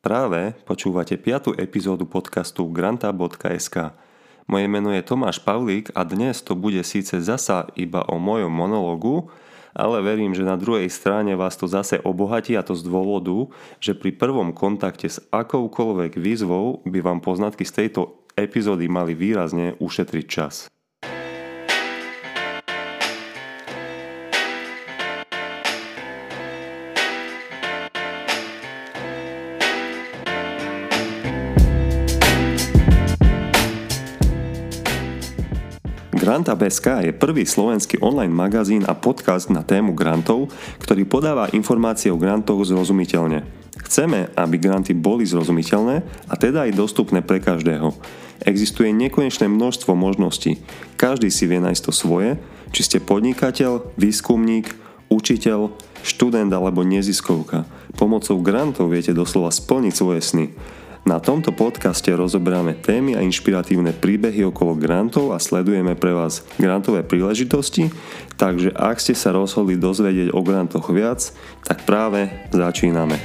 Práve počúvate 5. epizódu podcastu granta.sk. Moje meno je Tomáš Pavlík a dnes to bude síce zasa iba o mojom monológu, ale verím, že na druhej strane vás to zase obohatí a to z dôvodu, že pri prvom kontakte s akoukoľvek výzvou by vám poznatky z tejto epizódy mali výrazne ušetriť čas. Granta.sk je prvý slovenský online magazín a podcast na tému grantov, ktorý podáva informácie o grantoch zrozumiteľne. Chceme, aby granty boli zrozumiteľné a teda aj dostupné pre každého. Existuje nekonečné množstvo možností. Každý si vie nájsť to svoje, či ste podnikateľ, výskumník, učiteľ, študent alebo neziskovka. Pomocou grantov viete doslova splniť svoje sny. Na tomto podcaste rozoberáme témy a inšpiratívne príbehy okolo grantov a sledujeme pre vás grantové príležitosti, takže ak ste sa rozhodli dozvedieť o grantoch viac, tak práve začíname.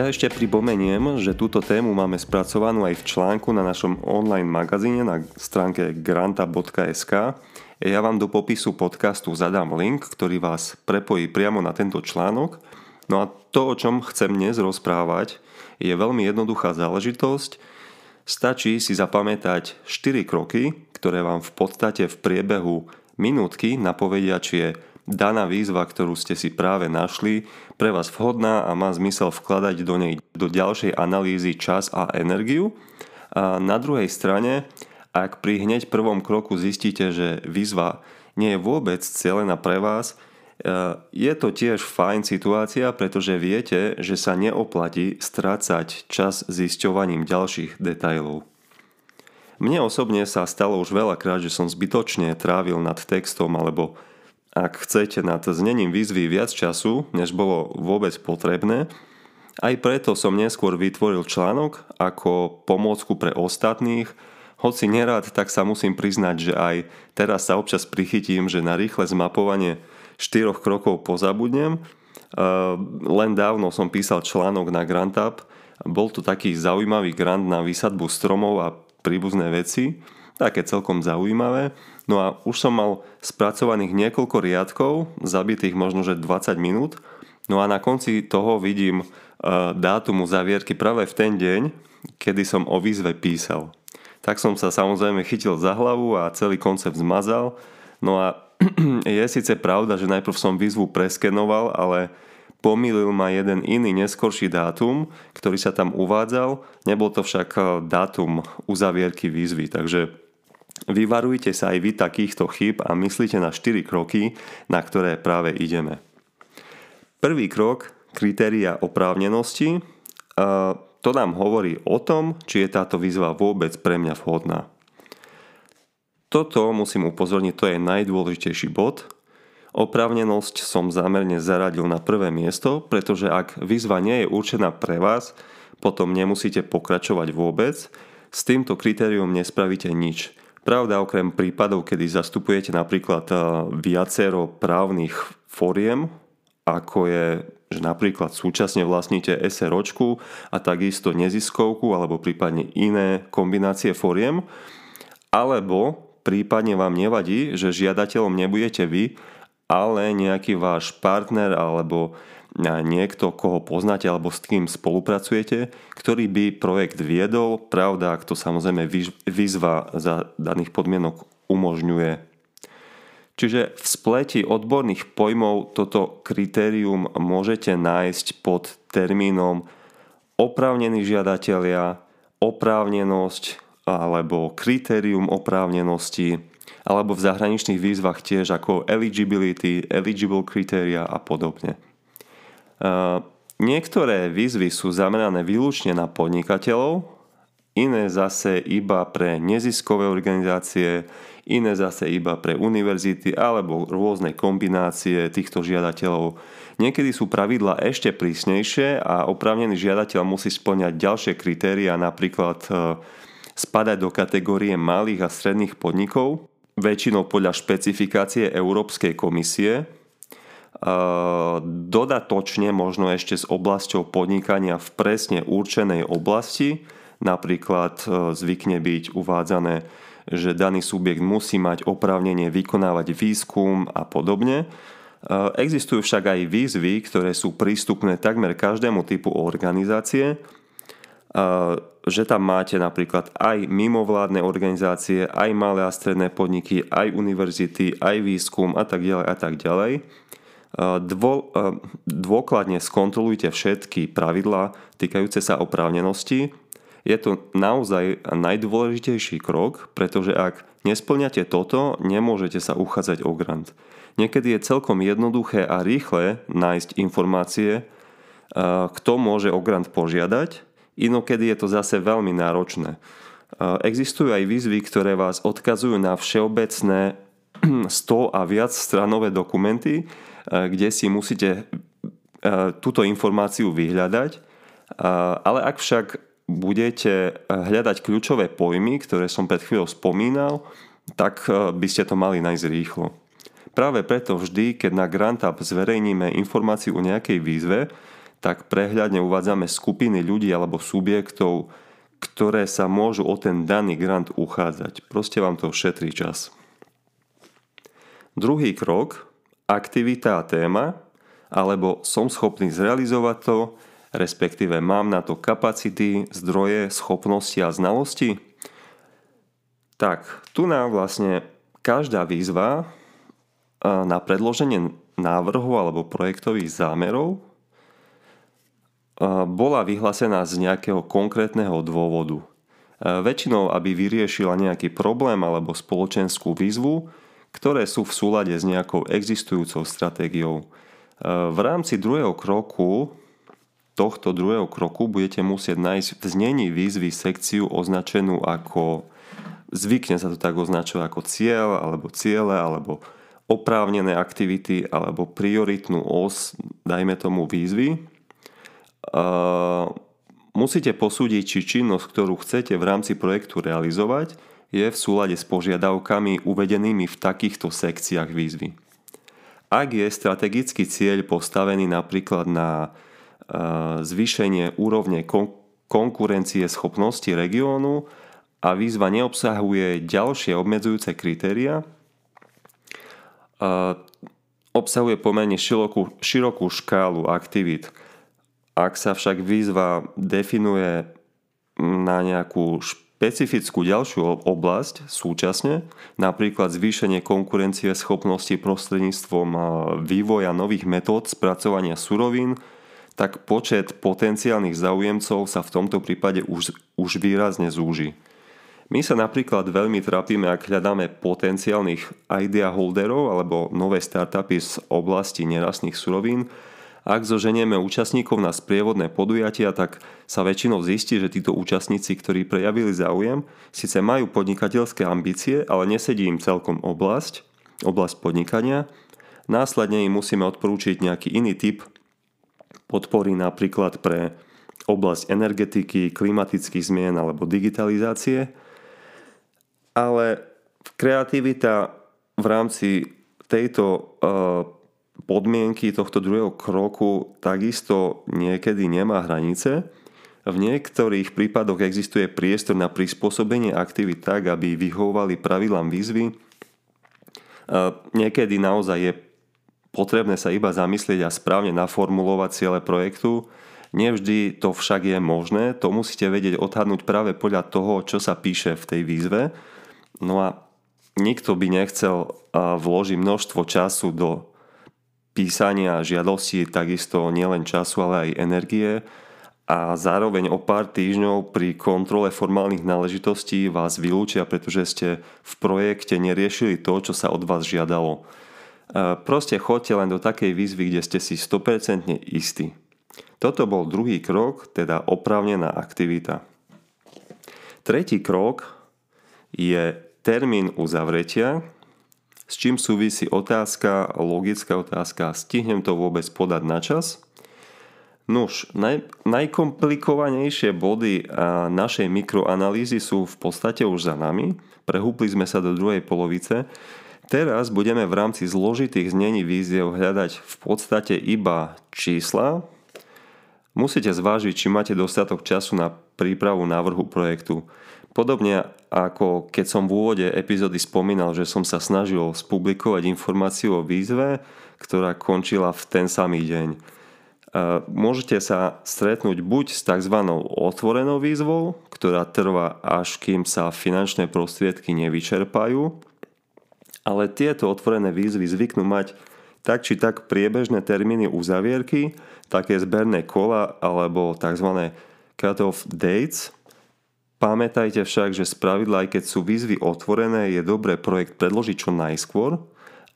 Ja ešte pripomeniem, že túto tému máme spracovanú aj v článku na našom online magazíne na stránke granta.sk. Ja vám do popisu podcastu zadám link, ktorý vás prepojí priamo na tento článok. No a to, o čom chcem dnes rozprávať, je veľmi jednoduchá záležitosť. Stačí si zapamätať 4 kroky, ktoré vám v podstate v priebehu minútky napovedia, či je daná výzva, ktorú ste si práve našli, pre vás vhodná a má zmysel vkladať do nej do ďalšej analýzy čas a energiu. A na druhej strane, ak pri hneď prvom kroku zistíte, že výzva nie je vôbec cieľená pre vás, e, je to tiež fajn situácia, pretože viete, že sa neoplatí strácať čas zisťovaním ďalších detajlov. Mne osobne sa stalo už veľakrát, že som zbytočne trávil nad textom alebo ak chcete nad znením výzvy viac času, než bolo vôbec potrebné, aj preto som neskôr vytvoril článok ako pomôcku pre ostatných, hoci nerád, tak sa musím priznať, že aj teraz sa občas prichytím, že na rýchle zmapovanie štyroch krokov pozabudnem. Len dávno som písal článok na GrantUp, bol to taký zaujímavý grant na vysadbu stromov a príbuzné veci, také celkom zaujímavé. No a už som mal spracovaných niekoľko riadkov, zabitých možno že 20 minút. No a na konci toho vidím uh, dátum uzavierky práve v ten deň, kedy som o výzve písal. Tak som sa samozrejme chytil za hlavu a celý koncept zmazal. No a je síce pravda, že najprv som výzvu preskenoval, ale pomýlil ma jeden iný neskorší dátum, ktorý sa tam uvádzal. Nebol to však eh, dátum uzavierky výzvy, takže Vyvarujte sa aj vy takýchto chyb a myslíte na 4 kroky, na ktoré práve ideme. Prvý krok, kritéria oprávnenosti, to nám hovorí o tom, či je táto výzva vôbec pre mňa vhodná. Toto musím upozorniť, to je najdôležitejší bod. Oprávnenosť som zámerne zaradil na prvé miesto, pretože ak výzva nie je určená pre vás, potom nemusíte pokračovať vôbec. S týmto kritérium nespravíte nič. Pravda, okrem prípadov, kedy zastupujete napríklad eh, viacero právnych foriem, ako je, že napríklad súčasne vlastníte SROčku a takisto neziskovku alebo prípadne iné kombinácie foriem, alebo prípadne vám nevadí, že žiadateľom nebudete vy, ale nejaký váš partner alebo niekto, koho poznáte alebo s kým spolupracujete, ktorý by projekt viedol, pravda, ak to samozrejme výzva za daných podmienok umožňuje. Čiže v spleti odborných pojmov toto kritérium môžete nájsť pod termínom oprávnení žiadatelia, oprávnenosť alebo kritérium oprávnenosti, alebo v zahraničných výzvach tiež ako eligibility, eligible kritéria a podobne. Niektoré výzvy sú zamerané výlučne na podnikateľov, iné zase iba pre neziskové organizácie, iné zase iba pre univerzity alebo rôzne kombinácie týchto žiadateľov. Niekedy sú pravidla ešte prísnejšie a oprávnený žiadateľ musí splňať ďalšie kritéria, napríklad e, spadať do kategórie malých a stredných podnikov, väčšinou podľa špecifikácie Európskej komisie, dodatočne možno ešte s oblasťou podnikania v presne určenej oblasti, napríklad e, zvykne byť uvádzané že daný subjekt musí mať oprávnenie vykonávať výskum a podobne. E, existujú však aj výzvy, ktoré sú prístupné takmer každému typu organizácie, že tam máte napríklad aj mimovládne organizácie, aj malé a stredné podniky, aj univerzity, aj výskum a tak ďalej a tak ďalej. E, dôkladne skontrolujte všetky pravidlá týkajúce sa oprávnenosti je to naozaj najdôležitejší krok, pretože ak nesplňate toto, nemôžete sa uchádzať o grant. Niekedy je celkom jednoduché a rýchle nájsť informácie, kto môže o grant požiadať, inokedy je to zase veľmi náročné. Existujú aj výzvy, ktoré vás odkazujú na všeobecné 100 a viac stranové dokumenty, kde si musíte túto informáciu vyhľadať. Ale ak však budete hľadať kľúčové pojmy, ktoré som pred chvíľou spomínal, tak by ste to mali nájsť rýchlo. Práve preto vždy, keď na GrantUp zverejníme informáciu o nejakej výzve, tak prehľadne uvádzame skupiny ľudí alebo subjektov, ktoré sa môžu o ten daný grant uchádzať. Proste vám to šetrí čas. Druhý krok, aktivita a téma, alebo som schopný zrealizovať to, respektíve mám na to kapacity, zdroje, schopnosti a znalosti? Tak, tu nám vlastne každá výzva na predloženie návrhu alebo projektových zámerov bola vyhlásená z nejakého konkrétneho dôvodu. Väčšinou, aby vyriešila nejaký problém alebo spoločenskú výzvu, ktoré sú v súlade s nejakou existujúcou stratégiou. V rámci druhého kroku tohto druhého kroku budete musieť nájsť v znení výzvy sekciu označenú ako, zvykne sa to tak označovať ako cieľ, alebo ciele, alebo oprávnené aktivity, alebo prioritnú os, dajme tomu výzvy. Uh, musíte posúdiť, či činnosť, ktorú chcete v rámci projektu realizovať, je v súlade s požiadavkami uvedenými v takýchto sekciách výzvy. Ak je strategický cieľ postavený napríklad na zvýšenie úrovne konkurencie schopnosti regiónu a výzva neobsahuje ďalšie obmedzujúce kritéria. Obsahuje pomerne širokú, širokú škálu aktivít. Ak sa však výzva definuje na nejakú špecifickú ďalšiu oblasť súčasne, napríklad zvýšenie konkurencie schopnosti prostredníctvom vývoja nových metód spracovania surovín, tak počet potenciálnych záujemcov sa v tomto prípade už, už výrazne zúži. My sa napríklad veľmi trápime, ak hľadáme potenciálnych idea holderov alebo nové startupy z oblasti nerastných surovín. Ak zoženieme účastníkov na sprievodné podujatia, tak sa väčšinou zistí, že títo účastníci, ktorí prejavili záujem, síce majú podnikateľské ambície, ale nesedí im celkom oblasť, oblasť podnikania. Následne im musíme odporúčiť nejaký iný typ podpory napríklad pre oblasť energetiky, klimatických zmien alebo digitalizácie. Ale kreativita v rámci tejto eh, podmienky tohto druhého kroku takisto niekedy nemá hranice. V niektorých prípadoch existuje priestor na prispôsobenie aktivít tak, aby vyhovovali pravidlám výzvy. Eh, niekedy naozaj je potrebné sa iba zamyslieť a správne naformulovať ciele projektu. Nevždy to však je možné, to musíte vedieť odhadnúť práve podľa toho, čo sa píše v tej výzve. No a nikto by nechcel vložiť množstvo času do písania žiadosti, takisto nielen času, ale aj energie a zároveň o pár týždňov pri kontrole formálnych náležitostí vás vylúčia, pretože ste v projekte neriešili to, čo sa od vás žiadalo. Proste choďte len do takej výzvy, kde ste si 100% istí. Toto bol druhý krok, teda oprávnená aktivita. Tretí krok je termín uzavretia, s čím súvisí otázka, logická otázka, stihnem to vôbec podať na čas? Nuž, naj, najkomplikovanejšie body našej mikroanalýzy sú v podstate už za nami. Prehúpli sme sa do druhej polovice. Teraz budeme v rámci zložitých znení víziev hľadať v podstate iba čísla. Musíte zvážiť, či máte dostatok času na prípravu návrhu projektu. Podobne ako keď som v úvode epizódy spomínal, že som sa snažil spublikovať informáciu o výzve, ktorá končila v ten samý deň. Môžete sa stretnúť buď s tzv. otvorenou výzvou, ktorá trvá až kým sa finančné prostriedky nevyčerpajú, ale tieto otvorené výzvy zvyknú mať tak či tak priebežné termíny uzavierky, také zberné kola alebo tzv. cut-off dates. Pamätajte však, že spravidla aj keď sú výzvy otvorené, je dobré projekt predložiť čo najskôr,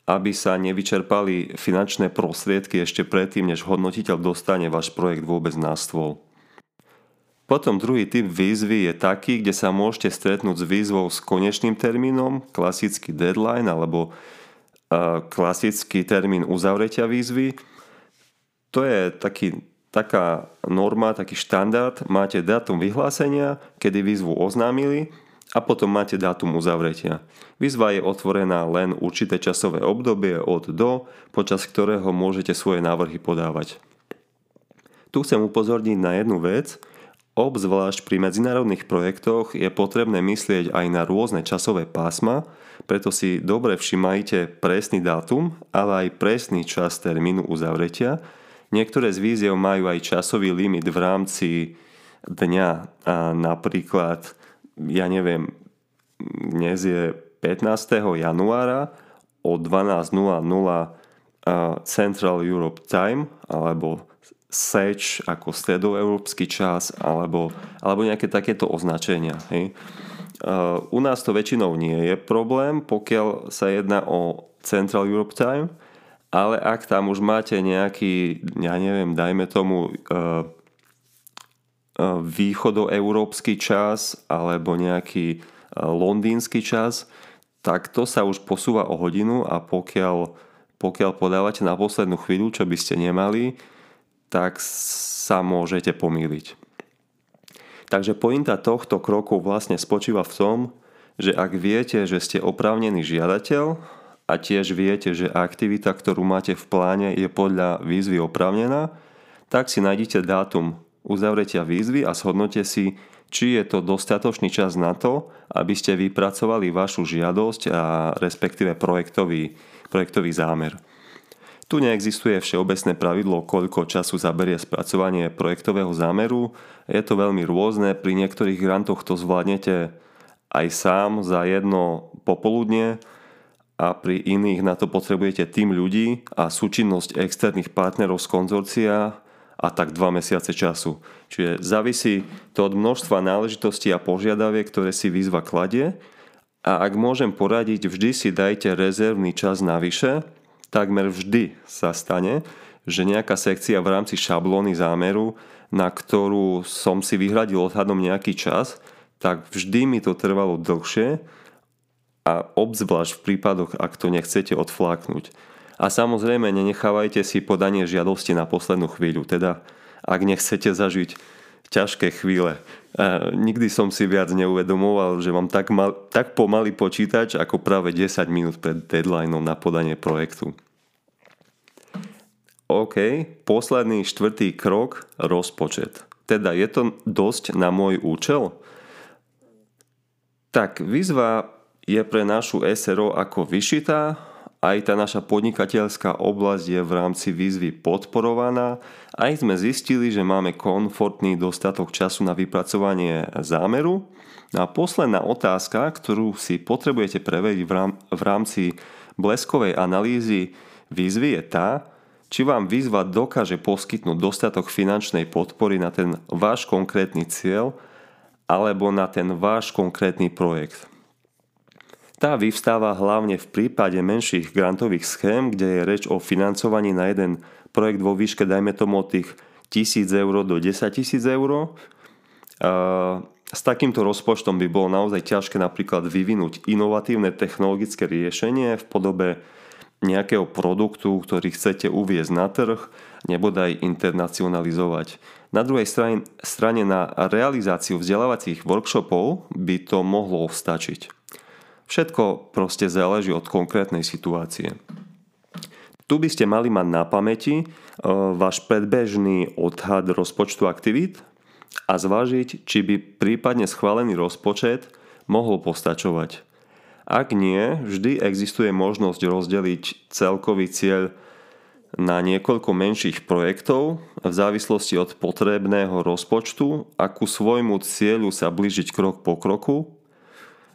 aby sa nevyčerpali finančné prostriedky ešte predtým, než hodnotiteľ dostane váš projekt vôbec na stôl. Potom druhý typ výzvy je taký, kde sa môžete stretnúť s výzvou s konečným termínom, klasický deadline alebo uh, klasický termín uzavretia výzvy. To je taký, taká norma, taký štandard. Máte dátum vyhlásenia, kedy výzvu oznámili a potom máte dátum uzavretia. Výzva je otvorená len určité časové obdobie od do, počas ktorého môžete svoje návrhy podávať. Tu chcem upozorniť na jednu vec, obzvlášť pri medzinárodných projektoch je potrebné myslieť aj na rôzne časové pásma, preto si dobre všimajte presný dátum, ale aj presný čas termínu uzavretia. Niektoré z víziev majú aj časový limit v rámci dňa, a napríklad ja neviem, dnes je 15. januára o 12.00 Central Europe Time alebo SEČ ako stredoeurópsky čas alebo, alebo nejaké takéto označenia. Hej. U nás to väčšinou nie je problém, pokiaľ sa jedná o Central Europe Time, ale ak tam už máte nejaký, ja neviem, dajme tomu východoeurópsky čas alebo nejaký londýnsky čas, tak to sa už posúva o hodinu a pokiaľ, pokiaľ podávate na poslednú chvíľu, čo by ste nemali, tak sa môžete pomýliť. Takže pointa tohto kroku vlastne spočíva v tom, že ak viete, že ste oprávnený žiadateľ a tiež viete, že aktivita, ktorú máte v pláne, je podľa výzvy oprávnená, tak si nájdete dátum uzavretia výzvy a zhodnote si, či je to dostatočný čas na to, aby ste vypracovali vašu žiadosť a respektíve projektový, projektový zámer. Tu neexistuje všeobecné pravidlo, koľko času zaberie spracovanie projektového zámeru. Je to veľmi rôzne, pri niektorých grantoch to zvládnete aj sám za jedno popoludne a pri iných na to potrebujete tým ľudí a súčinnosť externých partnerov z konzorcia a tak dva mesiace času. Čiže závisí to od množstva náležitostí a požiadaviek, ktoré si výzva kladie a ak môžem poradiť, vždy si dajte rezervný čas navyše, takmer vždy sa stane, že nejaká sekcia v rámci šablóny zámeru, na ktorú som si vyhradil odhadom nejaký čas, tak vždy mi to trvalo dlhšie a obzvlášť v prípadoch, ak to nechcete odfláknuť. A samozrejme nenechávajte si podanie žiadosti na poslednú chvíľu, teda ak nechcete zažiť ťažké chvíle. A nikdy som si viac neuvedomoval, že mám tak, mal, tak pomalý počítač ako práve 10 minút pred deadlineom na podanie projektu. OK, posledný štvrtý krok, rozpočet. Teda je to dosť na môj účel? Tak výzva je pre našu SRO ako vyšitá, aj tá naša podnikateľská oblasť je v rámci výzvy podporovaná. Aj sme zistili, že máme komfortný dostatok času na vypracovanie zámeru. No a posledná otázka, ktorú si potrebujete preveriť v rámci bleskovej analýzy výzvy je tá, či vám výzva dokáže poskytnúť dostatok finančnej podpory na ten váš konkrétny cieľ alebo na ten váš konkrétny projekt. Tá vyvstáva hlavne v prípade menších grantových schém, kde je reč o financovaní na jeden projekt vo výške, dajme tomu od tých 1000 eur do 10 000 eur. s takýmto rozpočtom by bolo naozaj ťažké napríklad vyvinúť inovatívne technologické riešenie v podobe nejakého produktu, ktorý chcete uviezť na trh, nebodaj internacionalizovať. Na druhej strane, strane na realizáciu vzdelávacích workshopov by to mohlo stačiť. Všetko proste záleží od konkrétnej situácie. Tu by ste mali mať na pamäti e, váš predbežný odhad rozpočtu aktivít a zvážiť, či by prípadne schválený rozpočet mohol postačovať. Ak nie, vždy existuje možnosť rozdeliť celkový cieľ na niekoľko menších projektov v závislosti od potrebného rozpočtu a ku svojmu cieľu sa blížiť krok po kroku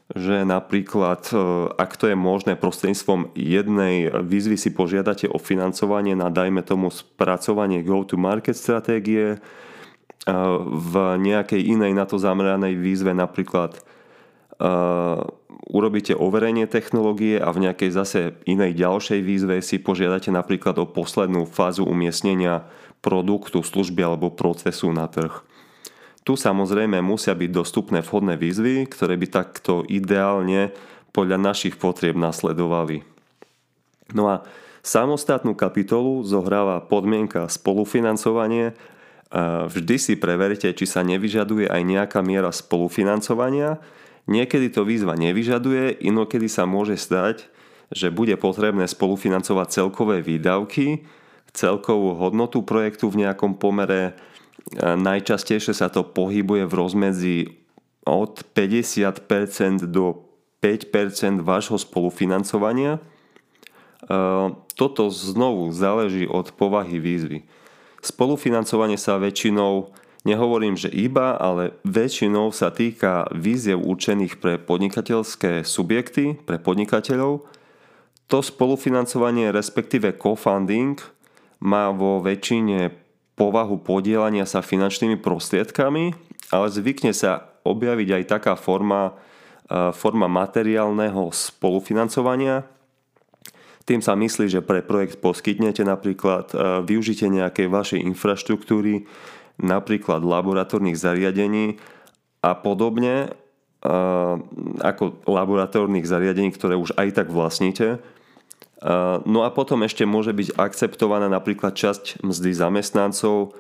že napríklad, e, ak to je možné, prostredníctvom jednej výzvy si požiadate o financovanie na, dajme tomu, spracovanie go-to-market stratégie, e, v nejakej inej na to zameranej výzve napríklad e, urobíte overenie technológie a v nejakej zase inej ďalšej výzve si požiadate napríklad o poslednú fázu umiestnenia produktu, služby alebo procesu na trh. Tu samozrejme musia byť dostupné vhodné výzvy, ktoré by takto ideálne podľa našich potrieb nasledovali. No a samostatnú kapitolu zohráva podmienka spolufinancovanie. Vždy si preverte, či sa nevyžaduje aj nejaká miera spolufinancovania. Niekedy to výzva nevyžaduje, inokedy sa môže stať, že bude potrebné spolufinancovať celkové výdavky, celkovú hodnotu projektu v nejakom pomere Najčastejšie sa to pohybuje v rozmedzi od 50% do 5% vášho spolufinancovania. Toto znovu záleží od povahy výzvy. Spolufinancovanie sa väčšinou, nehovorím, že iba, ale väčšinou sa týka výziev určených pre podnikateľské subjekty, pre podnikateľov. To spolufinancovanie, respektíve co-funding, má vo väčšine povahu podielania sa finančnými prostriedkami, ale zvykne sa objaviť aj taká forma, e, forma materiálneho spolufinancovania. Tým sa myslí, že pre projekt poskytnete napríklad e, využitie nejakej vašej infraštruktúry, napríklad laboratórnych zariadení a podobne, e, ako laboratórnych zariadení, ktoré už aj tak vlastníte, No a potom ešte môže byť akceptovaná napríklad časť mzdy zamestnancov,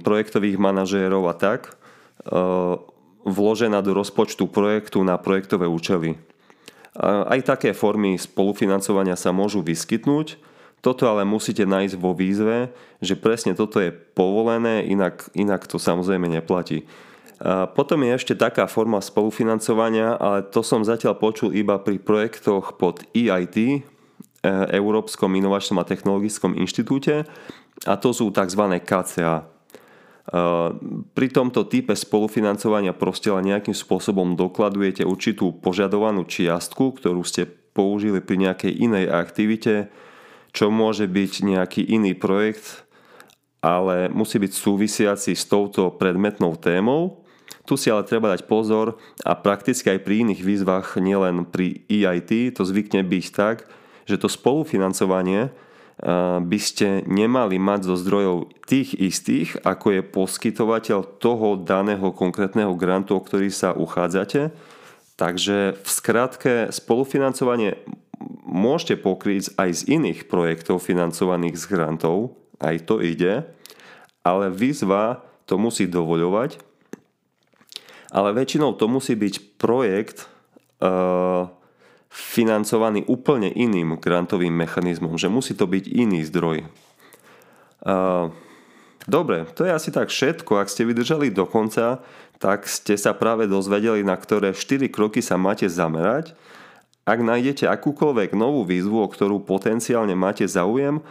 projektových manažérov a tak, vložená do rozpočtu projektu na projektové účely. Aj také formy spolufinancovania sa môžu vyskytnúť, toto ale musíte nájsť vo výzve, že presne toto je povolené, inak, inak to samozrejme neplatí. A potom je ešte taká forma spolufinancovania, ale to som zatiaľ počul iba pri projektoch pod EIT, E, Európskom inovačnom a technologickom inštitúte a to sú tzv. KCA. E, pri tomto type spolufinancovania proste len nejakým spôsobom dokladujete určitú požadovanú čiastku, ktorú ste použili pri nejakej inej aktivite, čo môže byť nejaký iný projekt, ale musí byť súvisiaci s touto predmetnou témou. Tu si ale treba dať pozor a prakticky aj pri iných výzvach, nielen pri EIT, to zvykne byť tak, že to spolufinancovanie by ste nemali mať zo zdrojov tých istých, ako je poskytovateľ toho daného konkrétneho grantu, o ktorý sa uchádzate. Takže v skratke spolufinancovanie môžete pokryť aj z iných projektov financovaných z grantov, aj to ide, ale výzva to musí dovoľovať, ale väčšinou to musí byť projekt, uh, financovaný úplne iným grantovým mechanizmom, že musí to byť iný zdroj. Dobre, to je asi tak všetko. Ak ste vydržali do konca, tak ste sa práve dozvedeli, na ktoré 4 kroky sa máte zamerať. Ak nájdete akúkoľvek novú výzvu, o ktorú potenciálne máte záujem,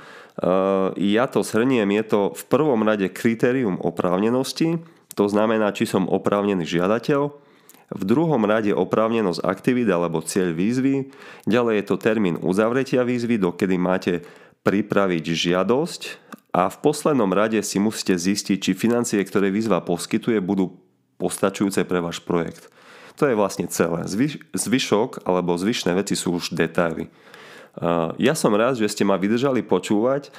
ja to shrniem, je to v prvom rade kritérium oprávnenosti, to znamená, či som oprávnený žiadateľ, v druhom rade oprávnenosť aktivít alebo cieľ výzvy. Ďalej je to termín uzavretia výzvy, dokedy máte pripraviť žiadosť a v poslednom rade si musíte zistiť, či financie, ktoré výzva poskytuje, budú postačujúce pre váš projekt. To je vlastne celé. Zvyš- zvyšok alebo zvyšné veci sú už detaily. Ja som rád, že ste ma vydržali počúvať.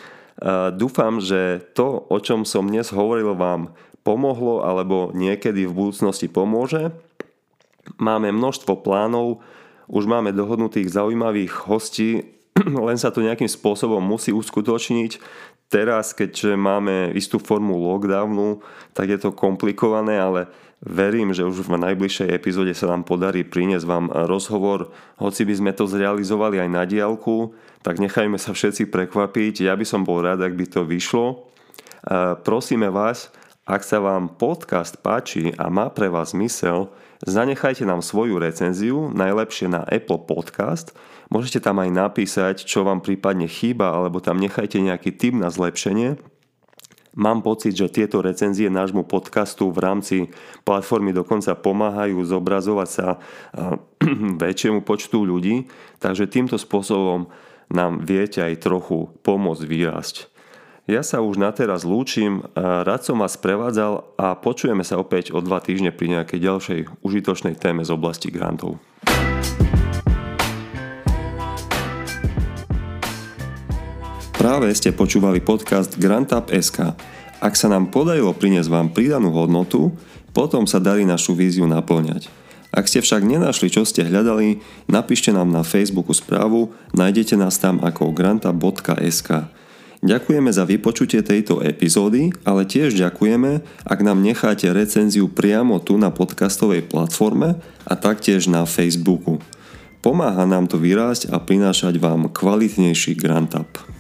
Dúfam, že to, o čom som dnes hovoril, vám pomohlo alebo niekedy v budúcnosti pomôže. Máme množstvo plánov, už máme dohodnutých zaujímavých hostí, len sa to nejakým spôsobom musí uskutočniť. Teraz, keďže máme istú formu lockdownu, tak je to komplikované, ale verím, že už v najbližšej epizóde sa nám podarí priniesť vám rozhovor. Hoci by sme to zrealizovali aj na diálku, tak nechajme sa všetci prekvapiť. Ja by som bol rád, ak by to vyšlo. Prosíme vás, ak sa vám podcast páči a má pre vás zmysel, zanechajte nám svoju recenziu, najlepšie na Apple Podcast. Môžete tam aj napísať, čo vám prípadne chýba, alebo tam nechajte nejaký tip na zlepšenie. Mám pocit, že tieto recenzie nášmu podcastu v rámci platformy dokonca pomáhajú zobrazovať sa väčšiemu počtu ľudí, takže týmto spôsobom nám viete aj trochu pomôcť vyrásť. Ja sa už na teraz lúčim, rád som vás prevádzal a počujeme sa opäť o dva týždne pri nejakej ďalšej užitočnej téme z oblasti grantov. Práve ste počúvali podcast GrantUp.sk. Ak sa nám podarilo priniesť vám pridanú hodnotu, potom sa darí našu víziu naplňať. Ak ste však nenašli, čo ste hľadali, napíšte nám na Facebooku správu, nájdete nás tam ako granta.sk. Ďakujeme za vypočutie tejto epizódy, ale tiež ďakujeme, ak nám necháte recenziu priamo tu na podcastovej platforme a taktiež na Facebooku. Pomáha nám to vyrásť a prinášať vám kvalitnejší Grant Up.